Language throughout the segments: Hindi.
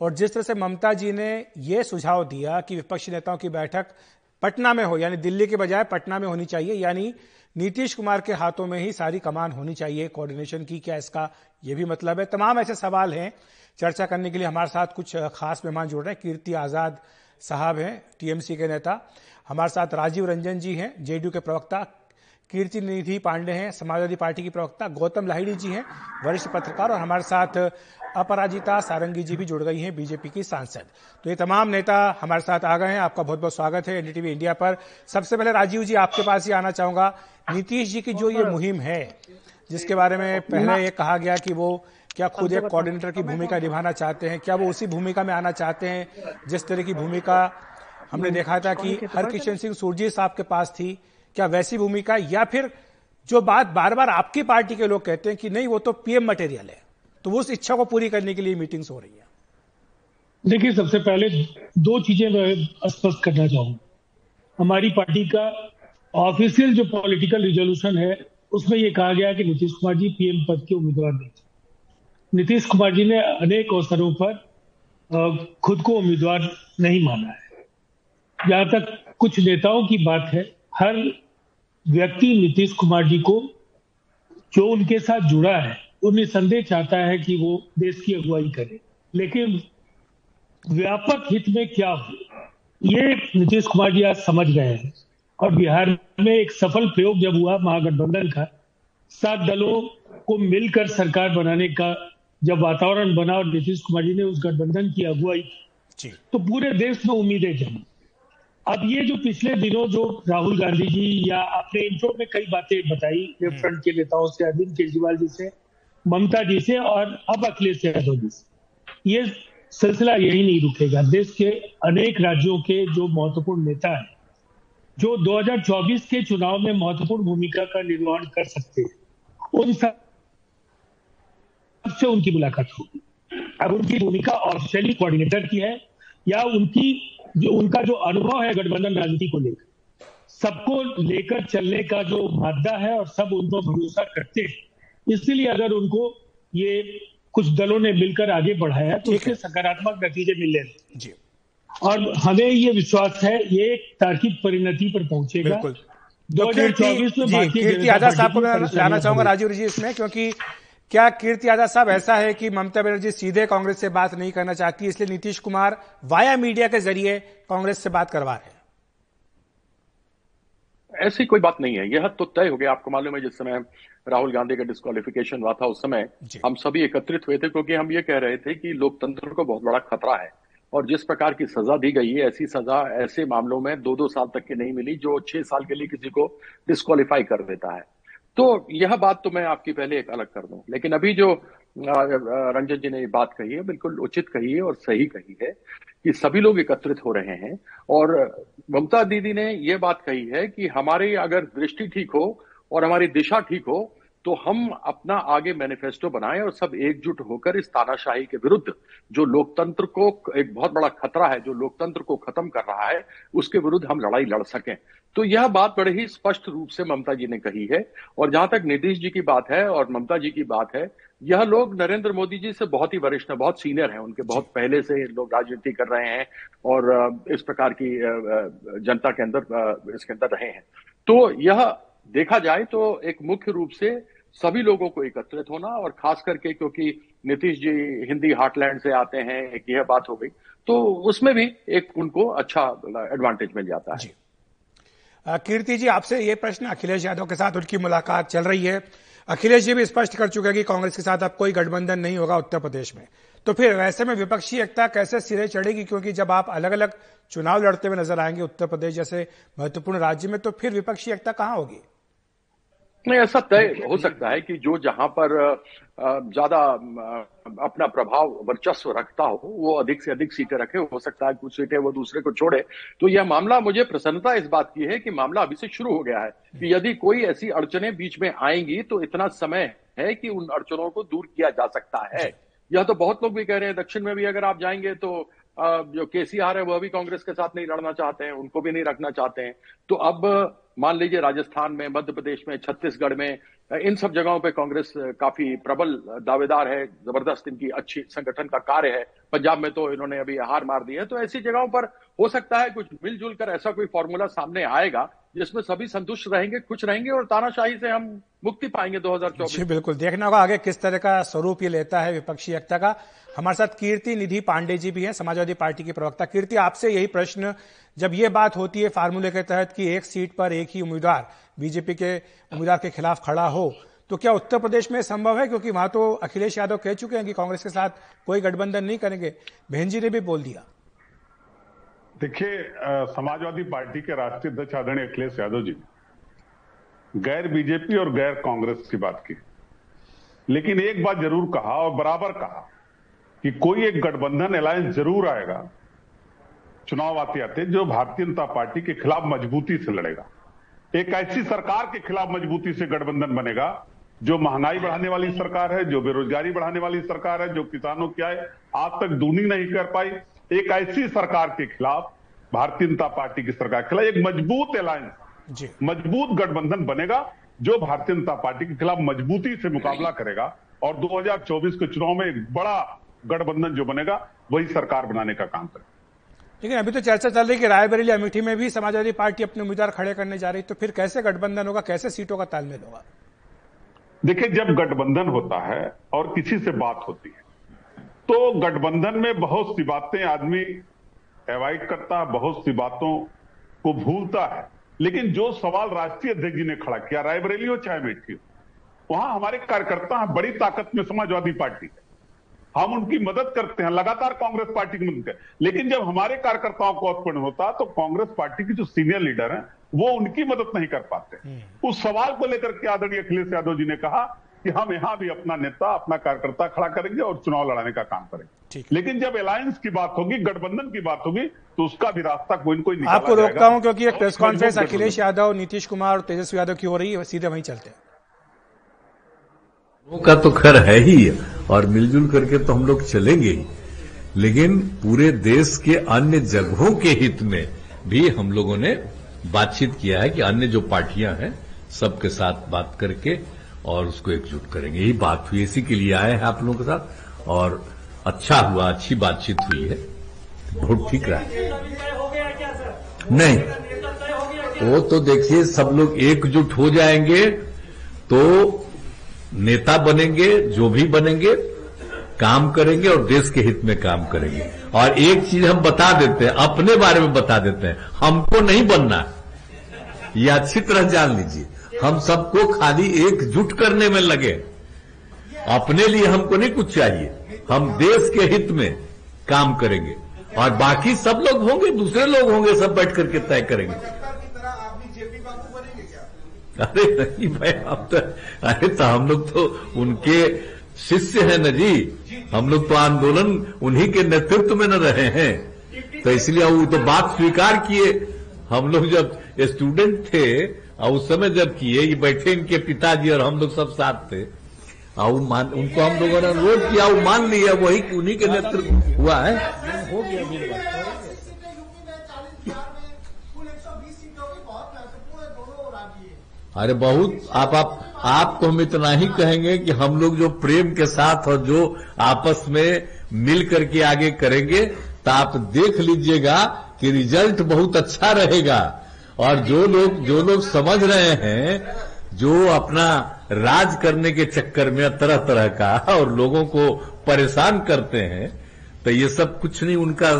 और जिस तरह से ममता जी ने यह सुझाव दिया कि विपक्षी नेताओं की बैठक पटना में हो, यानी दिल्ली के बजाय पटना में होनी चाहिए, यानी नीतीश कुमार के हाथों में ही सारी कमान होनी चाहिए कोऑर्डिनेशन की क्या इसका यह भी मतलब है। तमाम ऐसे सवाल हैं। चर्चा करने के लिए हमारे साथ कुछ खास मेहमान जुड़ रहे हैं। कीर्ति आज़ाद साहब हैं, टीएमसी के नेता। हमारे साथ राजीव रंजन जी हैं, जेडीयू के प्रवक्ता कीर्ति निधि पांडे हैं, समाजवादी पार्टी की प्रवक्ता गौतम लाहिड़ी जी हैं, वरिष्ठ पत्रकार और हमारे साथ अपराजिता सारंगी जी भी जुड़ गई हैं, बीजेपी की सांसद। तो ये तमाम नेता हमारे साथ आ गए हैं, आपका बहुत बहुत स्वागत है एनडीटीवी इंडिया पर। सबसे पहले राजीव जी, आपके पास ही आना चाहूँगा। नीतीश जी की जो ये मुहिम है, जिसके बारे में पहले ये कहा गया कि वो क्या खुद एक कोऑर्डिनेटर की भूमिका निभाना चाहते हैं, क्या वो उसी भूमिका में आना चाहते हैं, जिस तरह की भूमिका हमने देखा था कि हरकिशन सिंह सुरजी साहब के पास थी क्या वैसी भूमिका, या फिर जो बात बार बार आपकी पार्टी के लोग कहते हैं कि नहीं, वो तो पीएम मटेरियल है तो उस इच्छा को पूरी करने के लिए मीटिंग्स हो रही है। देखिए, सबसे पहले दो चीज़ें मैं स्पष्ट करना चाहूँगा। हमारी पार्टी का ऑफिशियल जो पॉलिटिकल रिजोल्यूशन है, उसमें यह कहा गया कि नीतीश कुमार जी पीएम पद के उम्मीदवार नहीं थे। नीतीश कुमार जी ने अनेक अवसरों पर खुद को उम्मीदवार नहीं माना है। जहाँ तक कुछ नेताओं की बात है हर व्यक्ति नीतीश कुमार जी को जो उनके साथ जुड़ा है वो निसंदेह चाहता है कि वो देश की अगुवाई करे। लेकिन व्यापक हित में क्या हो ये नीतीश कुमार जी आज समझ गए हैं। और बिहार में एक सफल प्रयोग जब हुआ महागठबंधन का सात दलों को मिलकर सरकार बनाने का जब वातावरण बना और नीतीश कुमार जी ने उस गठबंधन की अगुवाई की तो पूरे देश में उम्मीदें जमी। अब ये जो पिछले दिनों जो राहुल गांधी जी या आपने इंट्रो में कई बातें बताई लेफ़्ट फ्रंट के नेताओं से अरविंद केजरीवाल जी से ममता जी से और अब अखिलेश यादव जी से। ये सिलसिला यही नहीं रुकेगा। देश के अनेक राज्यों के जो महत्वपूर्ण नेता हैं जो 2024 के चुनाव में महत्वपूर्ण भूमिका का निर्वहन कर सकते हैं उन सबसे उनकी मुलाकात होगी। अब उनकी भूमिका ऑफिशियली कोऑर्डिनेटर की है या उनकी जो उनका जो अनुभव है गठबंधन राजनीति को लेकर। सबको लेकर चलने का जो मादा है और सब उन पर भरोसा करते हैं। इसलिए अगर उनको ये कुछ दलों ने मिलकर आगे बढ़ाया तो उसके सकारात्मक नतीजे मिल रहे जी। और हमें ये विश्वास है ये एक तार्किक परिणति पर पहुंचेगा। दो हज़ार चौबीस में आज़ाद साहब को लाना चाहूँगा राजीव जी इसमें क्योंकि क्या कीर्ति यादव साहब ऐसा है कि ममता बनर्जी सीधे कांग्रेस से बात नहीं करना चाहती इसलिए नीतीश कुमार वाया मीडिया के ज़रिए कांग्रेस से बात करवा रहे हैं? ऐसी कोई बात नहीं है। यह तो तय हो गया। आपको मालूम है जिस समय राहुल गांधी का डिस्कालिफिकेशन हुआ था उस समय हम सभी एकत्रित हुए थे क्योंकि हम ये कह रहे थे कि लोकतंत्र को बहुत बड़ा खतरा है। और जिस प्रकार की सजा दी गई है ऐसी सजा ऐसे मामलों में दो दो साल तक की नहीं मिली जो छह साल के लिए किसी को डिस्कालीफाई कर देता है। तो यह बात तो मैं आपकी पहले एक अलग कर दूँ। लेकिन अभी जो रंजन जी ने बात कही है, बिल्कुल उचित कही है और सही कही है कि सभी लोग एकत्रित हो रहे हैं। और ममता दीदी ने यह बात कही है कि हमारी अगर दृष्टि ठीक हो और हमारी दिशा ठीक हो तो हम अपना आगे मैनिफेस्टो बनाएँ और सब एकजुट होकर इस तानाशाही के विरुद्ध जो लोकतंत्र को एक बहुत बड़ा खतरा है, जो लोकतंत्र को खत्म कर रहा है, उसके विरुद्ध हम लड़ाई लड़ सकें। तो यह बात बड़े ही स्पष्ट रूप से ममता जी ने कही है और जहाँ तक नीतीश जी की बात है और ममता जी की बात है, यह लोग नरेंद्र मोदी जी से बहुत ही वरिष्ठ है, बहुत सीनियर हैं, उनके बहुत पहले से लोग राजनीति कर रहे हैं और इस प्रकार की जनता के अंदर इसके अंदर रहे हैं। तो यह देखा जाए तो एक मुख्य रूप से सभी लोगों को एकत्रित होना और खास करके क्योंकि नीतीश जी हिंदी हार्टलैंड से आते हैं, एक यह बात हो गई तो उसमें भी एक उनको अच्छा एडवांटेज मिल जाता है। कीर्ति जी, आपसे ये प्रश्न, अखिलेश यादव के साथ उनकी मुलाकात चल रही है। अखिलेश जी भी स्पष्ट कर चुके हैं कि कांग्रेस के साथ अब कोई गठबंधन नहीं होगा उत्तर प्रदेश में। तो फिर ऐसे में विपक्षी एकता कैसे सिरे चढ़ेगी? क्योंकि जब आप अलग अलग चुनाव लड़ते हुए नज़र आएँगे उत्तर प्रदेश जैसे महत्वपूर्ण राज्य में तो फिर विपक्षी एकता कहाँ होगी? नहीं ऐसा तय हो सकता है कि जो जहाँ पर ज़्यादा अपना प्रभाव वर्चस्व रखता हो वो अधिक से अधिक सीटें रखे। हो सकता है कुछ सीटें वो दूसरे को छोड़े। तो यह मामला मुझे प्रसन्नता इस बात की है कि मामला अभी से शुरू हो गया है कि यदि कोई ऐसी अड़चने बीच में आएँगी तो इतना समय है कि उन अड़चनों को दूर किया जा सकता है। यह तो बहुत लोग भी कह रहे हैं दक्षिण में भी अगर आप जाएँगे तो जो केसीआर है वह भी कांग्रेस के साथ नहीं लड़ना चाहते हैं उनको भी नहीं रखना चाहते हैं। तो अब मान लीजिए राजस्थान में मध्य प्रदेश में छत्तीसगढ़ में इन सब जगहों पे कांग्रेस काफ़ी प्रबल दावेदार है, ज़बरदस्त इनकी अच्छी संगठन का कार्य है। पंजाब में तो इन्होंने अभी हार मार दी है। तो ऐसी जगहों पर हो सकता है कुछ मिलजुल कर ऐसा कोई फॉर्मूला सामने आएगा, जिसमें सभी संतुष्ट रहेंगे, खुश रहेंगे और तानाशाही से हम मुक्ति पाएँगे 2024 जी, बिल्कुल। देखना होगा आगे किस तरह का स्वरूप ये लेता है विपक्षी एकता का। हमारे साथ कीर्ति निधि पांडे जी भी हैं, समाजवादी पार्टी की प्रवक्ता। कीर्ति, आपसे यही प्रश्न, जब ये बात होती है फार्मूले के तहत कि एक सीट पर एक ही उम्मीदवार बीजेपी के उम्मीदवार के खिलाफ खड़ा हो तो क्या उत्तर प्रदेश में संभव है? क्योंकि वहाँ तो अखिलेश यादव कह चुके हैं कि कांग्रेस के साथ कोई गठबंधन नहीं करेंगे। बहन जी ने भी बोल दिया। देखिए समाजवादी पार्टी के राष्ट्रीय अध्यक्ष आदरणीय अखिलेश यादव जी, गैर बीजेपी और गैर कांग्रेस की बात की। लेकिन एक बात ज़रूर कहा और बराबर कहा कि कोई एक गठबंधन अलायंस ज़रूर आएगा, चुनाव आते आते जो भारतीय जनता पार्टी के खिलाफ मजबूती से लड़ेगा। एक ऐसी सरकार के खिलाफ मजबूती से गठबंधन बनेगा जो महँगाई बढ़ाने वाली सरकार है जो बेरोजगारी बढ़ाने वाली सरकार है जो किसानों की आय आज तक दूनी नहीं कर पाई। एक ऐसी सरकार के खिलाफ भारतीय जनता पार्टी की सरकार के खिलाफ एक मज़बूत अलायंस मज़बूत गठबंधन बनेगा जो भारतीय जनता पार्टी के खिलाफ मजबूती से मुकाबला करेगा और 2024 के चुनाव में एक बड़ा गठबंधन जो बनेगा वही सरकार बनाने का काम करेगा। लेकिन अभी तो चर्चा चल रही है कि रायबरेली अमेठी में भी समाजवादी पार्टी अपने उम्मीदवार खड़े करने जा रही तो फिर कैसे गठबंधन होगा, कैसे सीटों का तालमेल होगा? देखिए, जब गठबंधन होता है और किसी से बात होती है तो गठबंधन में बहुत सी बातें आदमी अवॉइड करता है बहुत सी बातों को भूलता है। लेकिन जो सवाल राष्ट्रीय अध्यक्ष जी ने खड़ा किया, रायबरेली हो चाहे अमेठी हो, वहाँ हमारे कार्यकर्ता बड़ी ताकत में समाजवादी पार्टी है। हम उनकी मदद करते हैं लगातार कांग्रेस पार्टी की मदद करते लेकिन जब हमारे कार्यकर्ताओं को उत्पन्न होता तो कांग्रेस पार्टी की जो सीनियर लीडर हैं वो उनकी मदद नहीं कर पाते। हम्म। उस सवाल को लेकर के आदरणीय अखिलेश यादव जी ने कहा कि हम यहाँ भी अपना नेता अपना कार्यकर्ता खड़ा करेंगे और चुनाव लड़ाने का काम करेंगे। लेकिन जब अलायंस की बात होगी गठबंधन की बात होगी तो उसका भी रास्ता कोई न कोई आपको रोकता हूँ क्योंकि एक प्रेस कॉन्फ्रेंस अखिलेश यादव नीतीश कुमार और तेजस्वी यादव की हो रही है सीधे वहीं चलते हैं। का तो खैर है ही। और मिलजुल करके तो हम लोग चलेंगे ही। लेकिन पूरे देश के अन्य जगहों के हित में भी हम लोगों ने बातचीत किया है कि अन्य जो पार्टियाँ हैं, सबके साथ बात करके और उसको एकजुट करेंगे। यही बात हुई, इसी के लिए आए हैं आप लोगों के साथ और अच्छा हुआ, अच्छी बातचीत हुई है। बहुत ठीक रहा। है नहीं, वो तो देखिए, सब लोग एकजुट हो जाएँगे तो नेता बनेंगे, जो भी बनेंगे, काम करेंगे और देश के हित में काम करेंगे। और एक चीज़ हम बता देते हैं, अपने बारे में बता देते हैं। हमको नहीं बनना। ये अच्छी तरह जान लीजिए। हम सबको खाली एकजुट करने में लगे। अपने लिए हमको नहीं कुछ चाहिए। हम देश के हित में काम करेंगे। और बाकी सब लोग होंगे, दूसरे लोग होंगे, सब बैठ करके तय करेंगे। अरे नहीं भाई हम तो अरे तो हम लोग तो उनके शिष्य हैं न जी। हम लोग तो आंदोलन उन्हीं के नेतृत्व में न रहे हैं। तो इसलिए वो तो बात स्वीकार किए। हम लोग जब स्टूडेंट थे और उस समय जब किए, ये बैठे इनके पिताजी और हम लोग सब साथ थे। और मान उनको हम लोगों ने अनुरोध किया, वो मान लिया, वही उन्हीं के नेतृत्व हुआ है? हो गया। अरे बहुत, आप आप आप तो हम इतना ही कहेंगे कि हम लोग जो प्रेम के साथ और जो आपस में मिल करके आगे करेंगे तो आप देख लीजिएगा कि रिज़ल्ट बहुत अच्छा रहेगा। और जो लोग जो लोग समझ रहे हैं, जो अपना राज करने के चक्कर में तरह तरह का और लोगों को परेशान करते हैं तो ये सब कुछ नहीं उनका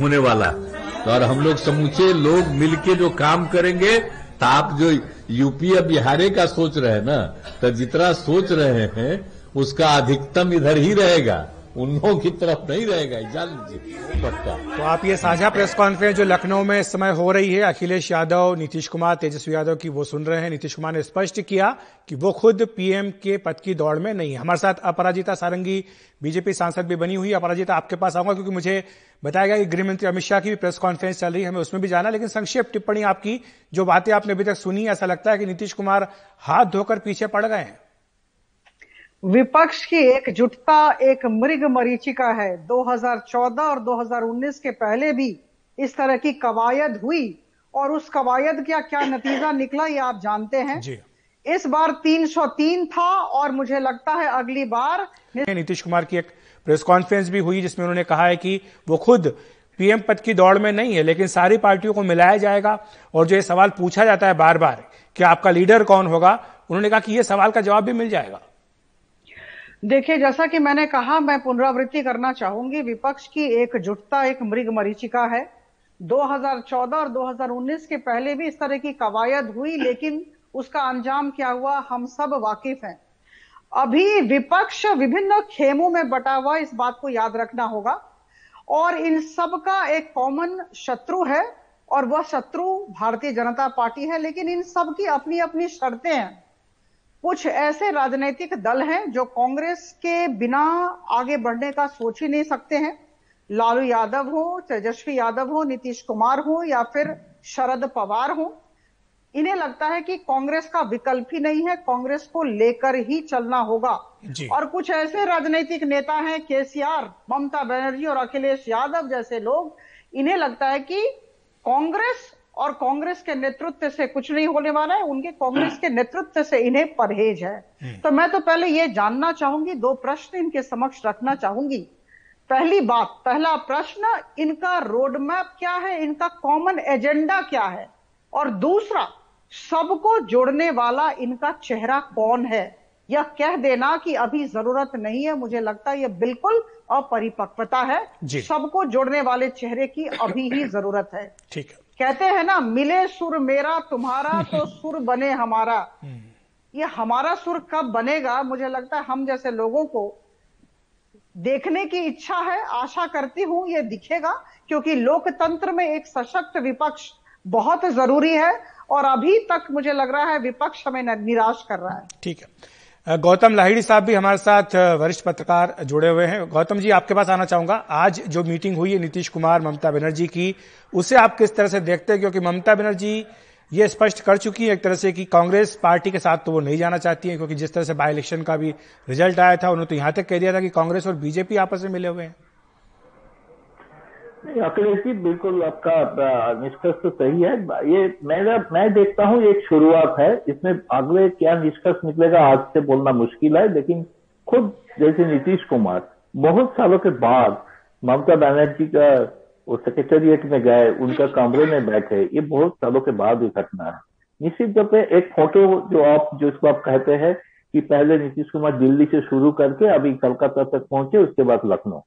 होने वाला। तो और हम लोग समूचे लोग मिलके जो काम करेंगे तो आप जो यूपी या बिहारे का सोच रहे हैं ना तो जितना सोच रहे हैं, उसका अधिकतम इधर ही रहेगा। उन लोगों की तरफ़ नहीं रहेगा, जान लीजिए तो आप ये साझा प्रेस कॉन्फ्रेंस जो लखनऊ में इस समय हो रही है, अखिलेश यादव, नीतीश कुमार, तेजस्वी यादव की वो सुन रहे हैं। नीतीश कुमार ने स्पष्ट किया कि वो खुद पीएम के पद की दौड़ में नहीं है। हमारे साथ अपराजिता सारंगी, बीजेपी सांसद भी बनी हुई अपराजिता, आपके पास आऊँगा क्योंकि मुझे बताया गया कि गृहमंत्री अमित शाह की भी प्रेस कॉन्फ्रेंस चल रही है, हमें उसमें भी जाना लेकिन संक्षिप्त टिप्पणी आपकी, जो बातें आपने अभी तक सुनी, ऐसा लगता है कि नीतीश कुमार हाथ धोकर पीछे पड़ गए हैं। विपक्ष की एकजुटता एक मृग मरीचिका है। 2014 और 2019 के पहले भी इस तरह की कवायद हुई। और उस कवायद का क्या नतीजा निकला ये आप जानते हैं। जी। इस बार 303 था और मुझे लगता है अगली बार नीतीश कुमार की एक प्रेस कॉन्फ्रेंस भी हुई जिसमें उन्होंने कहा है कि वो खुद पीएम पद की दौड़ में नहीं है लेकिन सारी पार्टियों को मिलाया जाएगा। और जो ये सवाल पूछा जाता है बार बार कि आपका लीडर कौन होगा? उन्होंने कहा कि ये सवाल का जवाब भी मिल जाएगा। देखिए, जैसा कि मैंने कहा, मैं पुनरावृत्ति करना चाहूँगी। विपक्ष की एकजुटता एक मृग मरीचिका है। 2014 और 2019 के पहले भी इस तरह की कवायद हुई, लेकिन उसका अंजाम क्या हुआ, हम सब वाकिफ हैं। अभी विपक्ष विभिन्न खेमों में बटा हुआ, इस बात को याद रखना होगा। और इन सब का एक कॉमन शत्रु है, और वह शत्रु भारतीय जनता पार्टी है, लेकिन इन सब की अपनी अपनी शर्तें हैं। कुछ ऐसे राजनीतिक दल हैं जो कांग्रेस के बिना आगे बढ़ने का सोच ही नहीं सकते हैं। लालू यादव हो तेजस्वी यादव हो नीतीश कुमार हो या फिर शरद पवार हो। इन्हें लगता है कि कांग्रेस का विकल्प ही नहीं है कांग्रेस को लेकर ही चलना होगा। और कुछ ऐसे राजनीतिक नेता हैं केसीआर ममता बनर्जी और अखिलेश यादव जैसे लोग इन्हें लगता है कि कांग्रेस और कांग्रेस के नेतृत्व से कुछ नहीं होने वाला है उनके कांग्रेस के नेतृत्व से इन्हें परहेज है। हम्म। तो मैं तो पहले ये जानना चाहूँगी दो प्रश्न इनके समक्ष रखना चाहूँगी। पहली बात पहला प्रश्न इनका रोड मैप क्या है इनका कॉमन एजेंडा क्या है? और दूसरा सबको जोड़ने वाला इनका चेहरा कौन है? यह कह देना कि अभी ज़रूरत नहीं है मुझे लगता है यह बिल्कुल अपरिपक्वता है। सबको जोड़ने वाले चेहरे की अभी ही ज़रूरत है। ठीक है। कहते हैं ना मिले सुर मेरा तुम्हारा तो सुर बने हमारा। ये हमारा सुर कब बनेगा? मुझे लगता है हम जैसे लोगों को देखने की इच्छा है आशा करती हूँ ये दिखेगा क्योंकि लोकतंत्र में एक सशक्त विपक्ष बहुत ज़रूरी है और अभी तक मुझे लग रहा है विपक्ष हमें निराश कर रहा है। ठीक है। गौतम लाहिड़ी साहब भी हमारे साथ वरिष्ठ पत्रकार जुड़े हुए हैं। गौतम जी, आपके पास आना चाहूँगा। आज जो मीटिंग हुई है नीतीश कुमार ममता बनर्जी की, उसे आप किस तरह से देखते हैं? क्योंकि ममता बनर्जी ये स्पष्ट कर चुकी है एक तरह से कि कांग्रेस पार्टी के साथ तो वो नहीं जाना चाहती है, क्योंकि जिस तरह से बाय इलेक्शन का भी रिज़ल्ट आया था, उन्होंने तो यहाँ तक कह दिया था कि कांग्रेस और बीजेपी आपस में मिले हुए हैं। अखिलेश जी, बिल्कुल आपका निष्कर्ष तो सही है। ये मेरा मैं देखता हूँ एक शुरुआत है इसमें अगले क्या निष्कर्ष निकलेगा, आज से बोलना मुश्किल है, लेकिन खुद, जैसे नीतीश कुमार, बहुत सालों के बाद ममता बनर्जी का, वो सेक्रेटेरिएट में गए, उनका कमरे में बैठे, ये बहुत सालों के बाद ही घटना है। निश्चित तौर पर एक फ़ोटो जो आप जिसको आप कहते हैं कि पहले नीतीश कुमार दिल्ली से शुरू करके अभी कलकत्ता तक पहुँचे, उसके बाद लखनऊ।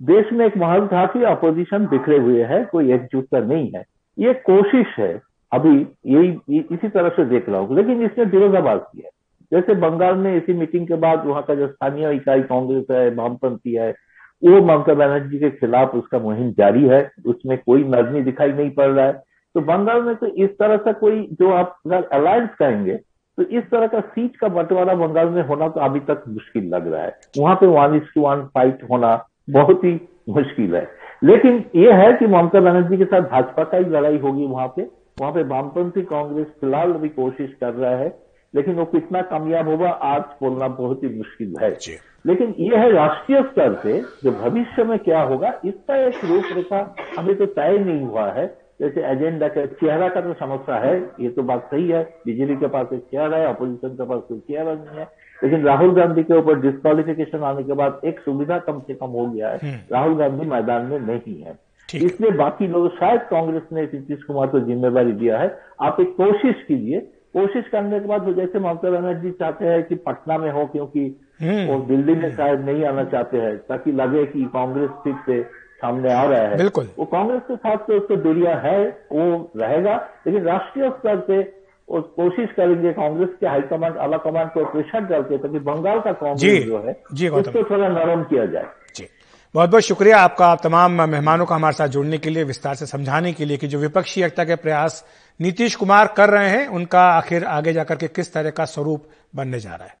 देश में एक माहौल था कि अपोजिशन बिखरे हुए है, कोई एकजुटता नहीं है। ये कोशिश है, अभी यही इसी तरह से देख रहा हूँ। लेकिन इसने विरोधाभास किया जैसे बंगाल में इसी मीटिंग के बाद वहाँ का जो स्थानीय इकाई कांग्रेस है, वामपंथी है, वो ममता बनर्जी के खिलाफ उसका मुहिम जारी है। उसमें कोई नरमी दिखाई नहीं पड़ रहा है। तो बंगाल में तो इस तरह का कोई, जो आप अगर अलायंस कहेंगे तो इस तरह का सीट का बंटवारा बंगाल में होना तो अभी तक मुश्किल लग रहा है। वहाँ पे वन टू वन फाइट होना बहुत ही मुश्किल है। लेकिन यह है कि ममता बनर्जी के साथ भाजपा का ही लड़ाई होगी वहाँ पे। वहाँ पे वामपंथी कांग्रेस फ़िलहाल भी कोशिश कर रहा है लेकिन वो कितना कामयाब होगा आज बोलना बहुत ही मुश्किल है। लेकिन यह है राष्ट्रीय स्तर से जो भविष्य में क्या होगा इसका एक रूपरेखा हमें तो तय नहीं हुआ है। जैसे एजेंडा का चेहरा का तो समस्या है ये तो बात सही है बीजेपी के पास एक चेहरा है अपोजिशन के पास कोई चेहरा नहीं है लेकिन राहुल गांधी के ऊपर डिस्कालिफिकेशन आने के बाद एक सुविधा कम से कम हो गया है हम्म। राहुल गांधी मैदान में नहीं है इसलिए बाकी लोग शायद कांग्रेस ने नीतीश कुमार को जिम्मेवारी दिया है आप एक कोशिश कीजिए कोशिश करने के बाद जैसे ममता बनर्जी चाहते हैं कि पटना में हो क्योंकि हम्म। वो दिल्ली में शायद नहीं आना चाहते हैं ताकि लगे कि कांग्रेस ठीक से सामने आ रहा है। बिल्कुल। वो कांग्रेस के साथ तो उसको दूरिया है वो रहेगा लेकिन राष्ट्रीय स्तर पे और कोशिश करेंगे कांग्रेस के हाईकमांड आला कमांड को प्रेशर डालते ताकि बंगाल का कांग्रेस जो। है जी उसको थोड़ा नरम किया जाए। जी। बहुत बहुत शुक्रिया आपका आप तमाम मेहमानों का हमारे साथ जुड़ने के लिए विस्तार से समझाने के लिए कि जो विपक्षी एकता के प्रयास नीतीश कुमार कर रहे हैं उनका आखिर आगे जाकर के किस तरह का स्वरूप बनने जा रहा है।